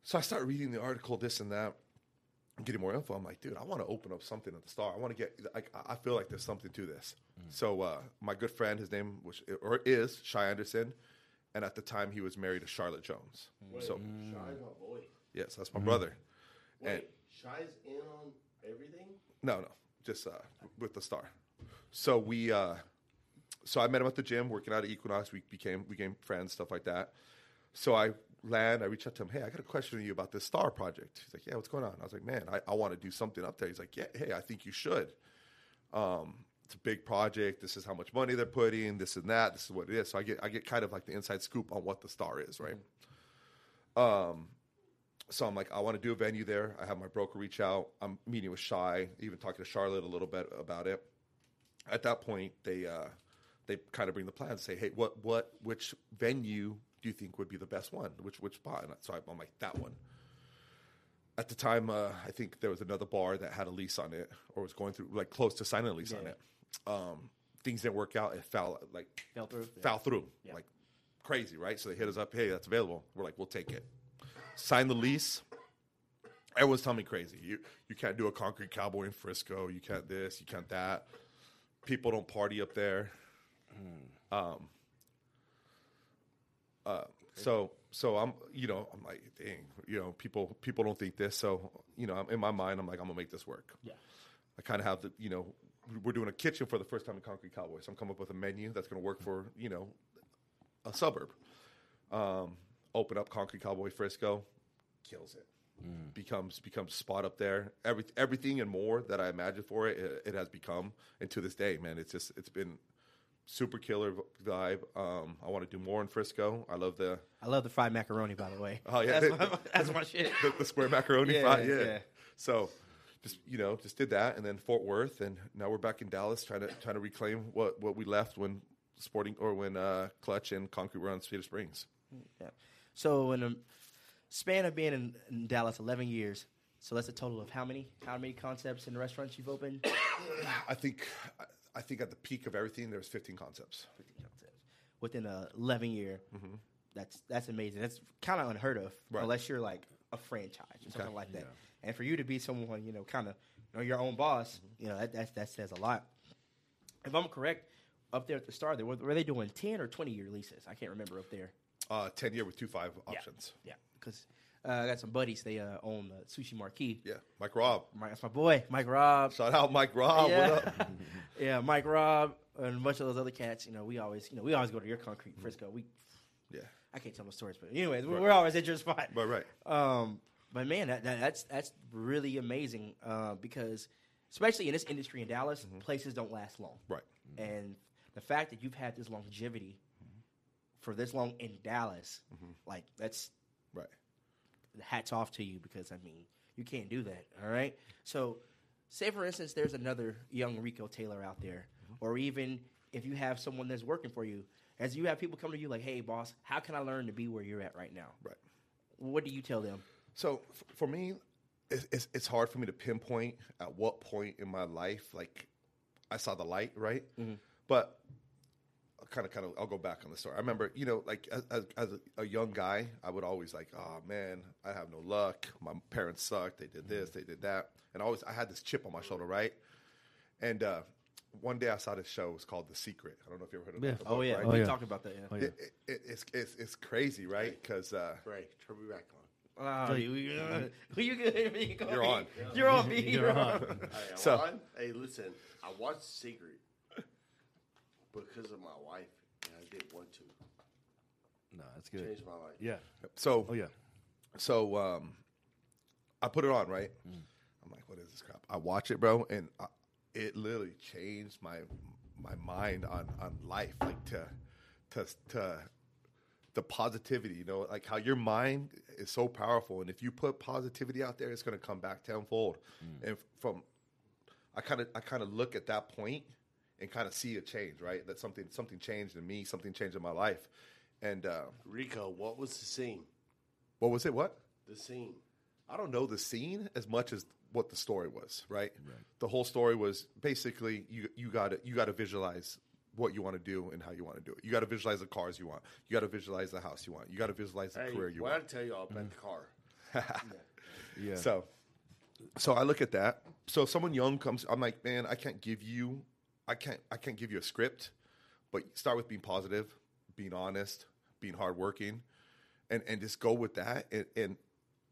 So I start reading the article, this and that. I'm getting more info. I'm like, dude, I want to open up something at the Star. I want to get, like, I I feel like there's something to this. So uh, my good friend, his name was or is Shy Anderson, and at the time he was married to Charlotte Jones. So Shine, my boy. yes, that's my brother. And Shy's in on everything. No, no, just uh, with the star. So we, uh, so I met him at the gym, working out at Equinox. We became we became friends, stuff like that. So I land, I reach out to him. Hey, I got a question to you about this star project. He's like, Yeah, what's going on? I was like, Man, I, I want to do something up there. He's like, Yeah, hey, I think you should. Um, it's a big project. This is how much money they're putting. This and that. This is what it is. So I get I get kind of like the inside scoop on what the star is, right? Um, so I'm like, I want to do a venue there. I have my broker reach out. I'm meeting with Shy, even talking to Charlotte a little bit about it. At that point, they uh, they kind of bring the plan and say, hey, what what which venue do you think would be the best one? Which which spot? And so I'm like that one. At the time, uh, I think there was another bar that had a lease on it, or was going through like close to signing a lease on it. Um, things didn't work out. It fell like Fell through. fell through Yeah. like crazy, right? So they hit us up, hey, that's available. We're like, we'll take it. Sign the lease. Everyone's telling me crazy. You you can't do a concrete cowboy in Frisco. You can't this. You can't that. People don't party up there. Um. Uh. So so I'm you know I'm like dang you know people people don't think this so you know I'm, in my mind I'm like I'm gonna make this work. Yeah. I kind of have the, you know, we're doing a kitchen for the first time in Concrete Cowboy. So I'm coming up with a menu that's going to work for, you know, a suburb. Um, open up Concrete Cowboy Frisco, kills it. Becomes becomes spot up there. Every everything and more that I imagined for it, it, it has become. And to this day, man, it's just it's been super killer vibe. Um, I want to do more in Frisco. I love the I love the fried macaroni, by the way. Oh, yeah. that's my, [laughs] that's my shit. the, the square macaroni Yeah, fry. Yeah. yeah. So just you know, just did that and then Fort Worth and now we're back in Dallas trying to trying to reclaim what, what we left when sporting or when uh, Clutch and Concrete were on Cedar Springs. Yeah. So in the span of being in, in Dallas, eleven years. So that's a total of how many? How many concepts and restaurants you've opened? I think I- think at the peak of everything there was 15 concepts. 15 concepts within a eleven year. That's that's amazing. That's kind of unheard of, Right. unless you're like a franchise or something like that. And for you to be someone, you know, kind of you know, your own boss, you know, that that's, that says a lot. If I'm correct, up there at the start, there were, were they doing ten or twenty year leases? I can't remember up there. Uh, 10 year with two five options. Yeah, because uh, I got some buddies. They uh, own uh, Sushi Marquee. Yeah. Mike Robb. My, that's my boy, Mike Robb. Shout out Mike Robb. yeah. What up? [laughs] yeah, Mike Robb and a bunch of those other cats. You know, we always, you know, we always go to your concrete Frisco. We, Yeah. I can't tell no stories, but anyways, we're, we're always at your spot. Right, right. Um, but man, that, that, that's that's really amazing uh, because, especially in this industry in Dallas, places don't last long. Right. And the fact that you've had this longevity for this long in Dallas, like that's Right. Hats off to you because I mean you can't do that. All right. So, say for instance, there's another young Rico Taylor out there, mm-hmm. or even if you have someone that's working for you, as you have people come to you like, "Hey, boss, how can I learn to be where you're at right now?" Right. What do you tell them? So f- for me, it's, it's, it's hard for me to pinpoint at what point in my life, like I saw the light, right? Mm-hmm. But kind of, kind of, I'll go back on the story. I remember, you know, like as, as, as a, a young guy, I would always like, oh man, I have no luck. My parents sucked. They did this, they did that, and always I had this chip on my shoulder, right? And uh, one day I saw this show. It was called The Secret. I don't know if you ever heard of Yeah. it. Oh yeah, right? Oh, we yeah. talked about that. Yeah. Oh, yeah. It, it, it, it's, it's it's crazy, right? Because uh, Ray, turn me back on. Oh, you, you, [laughs] you good? You go You're on. You're on. [laughs] B. You're You're on. on. Hey, So- on. hey, listen, I watched Secret because of my wife, and I did want to No, that's good. change my life. Yeah. so Oh yeah. So um, I put it on, right? Mm. I'm like, what is this crap? I watch it, bro, and I, it literally changed my my mind on on life, like to to to the positivity. You know, like how your mind is so powerful, and if you put positivity out there, it's going to come back tenfold. Mm. And from I kind of I kind of look at that point and kind of see a change, right? That something something changed in me, something changed in my life, and uh, Rico, what was the scene? what was it? What? The scene. I don't know the scene as much as what the story was, right? The whole story was basically you you got to you got to visualize what you want to do and how you want to do it. You got to visualize the cars you want. You got to visualize the house you want. You got to visualize the Hey, career you why want. I tell y'all about the car? [laughs] Yeah. So, so I look at that. So if someone young comes, I'm like, man, I can't give you, I can't, I can't give you a script, but start with being positive, being honest, being hardworking, and and just go with that and and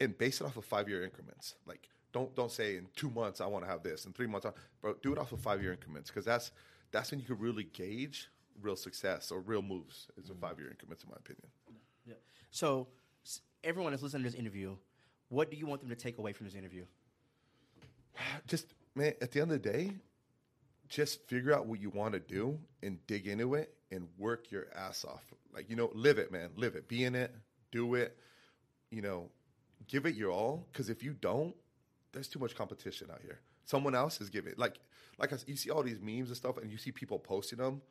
and base it off of five year increments. Like, Don't don't say in two months I want to have this, in three months, I, bro. Do it off of five year increments because that's that's when you can really gauge real success or real moves. Is a mm-hmm. five year increments, in my opinion. Yeah. So, everyone that's listening to this interview, what do you want them to take away from this interview? [sighs] just man, at the end of the day, just figure out what you want to do and dig into it and work your ass off. Like you know, live it, man. Live it. Be in it. Do it. You know, give it your all. Because if you don't, there's too much competition out here. Someone else is giving like like I you see all these memes and stuff, and you see people posting them.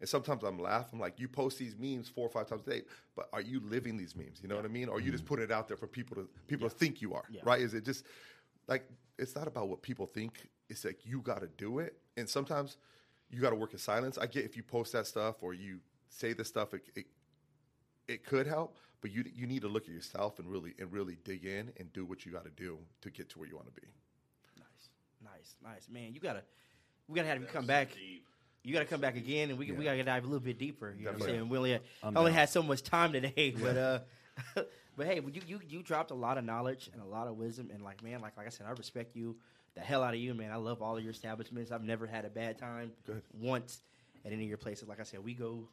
And sometimes I'm laughing. I'm like, you post these memes four or five times a day, but are you living these memes? You know what I mean? Or you just mm-hmm. put it out there for people to people to think you are, Yeah. right? Is it just like it's not about what people think. It's like you got to do it, and sometimes you got to work in silence. I get if you post that stuff or you say this stuff, it, it it could help, but you you need to look at yourself and really and really dig in and do what you got to do to get to where you want to be. Nice, nice, nice, man. You gotta, we gotta have you come back. You gotta come back again, and we we gotta dive a little bit deeper. You know what I'm saying? We only, I'm only had so much time today, [laughs] but uh, [laughs] but hey, you you you dropped a lot of knowledge and a lot of wisdom, and like man, like like I said, I respect you the hell out of you, man. I love all of your establishments. I've never had a bad time Good. once at any of your places. Like I said, we go,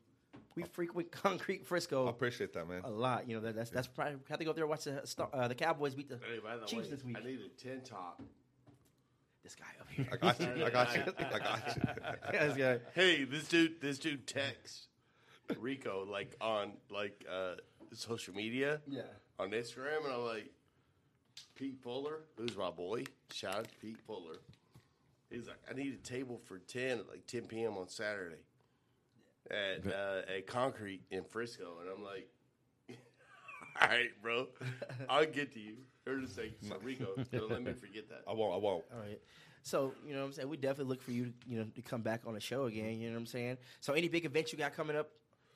we frequent [laughs] Concrete Frisco. I appreciate that, man. a lot, you know. That, that's that's probably. I have to go up there and watch the Star- uh, the Cowboys beat the Hey, by the Chiefs way, this week. I need a ten top. This guy up here. I got you. I got you. [laughs] I got you. this guy. Hey, this dude, this dude texts Rico like on like uh, social media, Yeah. on Instagram, and I'm like, Pete Fuller, who's my boy. Shout out to Pete Fuller. He's like, I need a table for ten at like 10 p.m. on Saturday at uh, at Concrete in Frisco, and I'm like, [laughs] all right, bro, I'll get to you. Or just say, so Rico, don't let me forget that. I won't. I won't. All right. So, you know what I'm saying? We definitely look for you, you know, to come back on the show again. You know what I'm saying? So, any big events you got coming up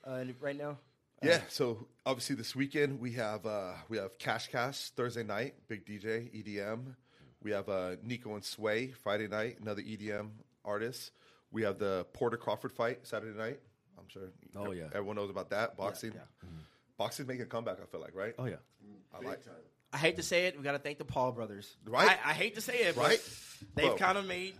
uh, right now? Yeah. So obviously this weekend we have uh, we have Cash Cash Thursday night, big DJ EDM. We have uh, Nico and Sway Friday night, another EDM artist. We have the Porter Crawford fight Saturday night. I'm sure. Oh, yeah. everyone knows about that boxing. yeah. Boxing's making a comeback. I feel like right. Oh yeah. I like. I hate to say it, we got to thank the Paul brothers. Right. I, I hate to say it, but Right? they've kind of made.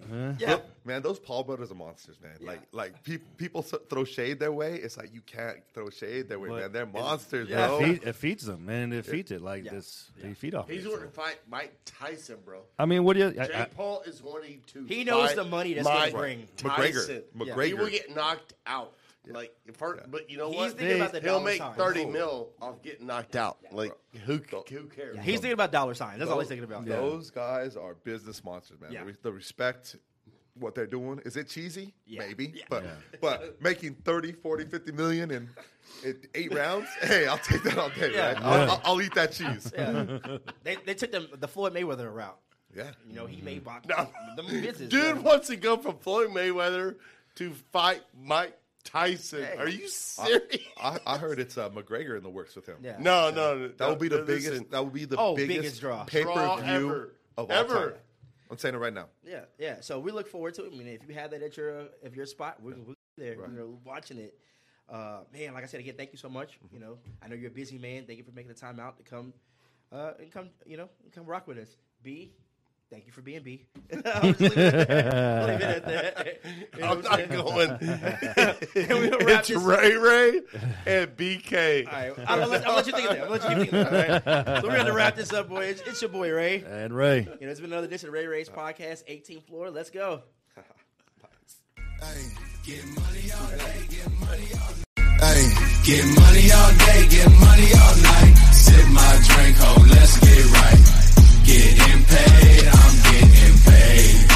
Uh, Yeah. Man, those Paul brothers are monsters, man. Like, like pe- people s- throw shade their way. It's like you can't throw shade their way, But man. They're monsters, Yeah. bro. It, feed, it feeds them, and it feeds it like Yeah. this. They feed off. He's it, wanting so. to fight Mike Tyson, bro. I mean, what do you? I, Jake I, Paul is wanting to. He knows fight the money that's gonna Mike bring. Tyson. McGregor. Yeah. McGregor. He will get knocked out. Like, if her, but you know He's what? thinking about the He'll dollar make signs. thirty mil off getting knocked out. Like, who who cares? Yeah, he's thinking about dollar signs. That's all he's thinking about. Those guys are business monsters, man. Yeah. The, the respect what they're doing. Is it cheesy? Yeah. Maybe. Yeah. But Yeah. but making 30, 40, 50 million in, in eight rounds, [laughs] hey, I'll take that all day, Yeah. right? I'll, I'll, I'll eat that cheese. Yeah. they, they took them, the Floyd Mayweather route. Yeah. You know, he made mm-hmm. boxing. No. The business. Dude yeah. wants to go from Floyd Mayweather to fight Mike Tyson. Hey. Are you serious? I, I heard it's uh, McGregor in the works with him. Yeah. no, no, no. That would be the listen, biggest. That would be the Oh, biggest, biggest draw. pay per view ever. all time. I'm saying it right now. Yeah, yeah. So we look forward to it. I mean, if you have that at your if your spot, we're, we're there, Right. you know, watching it. Uh, man, like I said again, thank you so much. You know, I know you're a busy man. Thank you for making the time out to come uh, and come, you know, and come rock with us. B, thank you for being B. [laughs] I'll just leave it at that. Leave it at that. You [laughs] know I'm not saying? going. [laughs] And we'll wrap it's Ray Ray and BK. All right, I'll, I'll let, I'll let you think of that. I'll let you think of that. All right. So we're gonna wrap this up, boys. It's your boy Ray. and Ray. You know, it's been another edition of Ray Ray's podcast, 18th floor. Let's go. Hey, get money all day, get money all night. Hey, get money all day, get money all night. Sip my drink, ho, let's get right. Getting paid, Hey.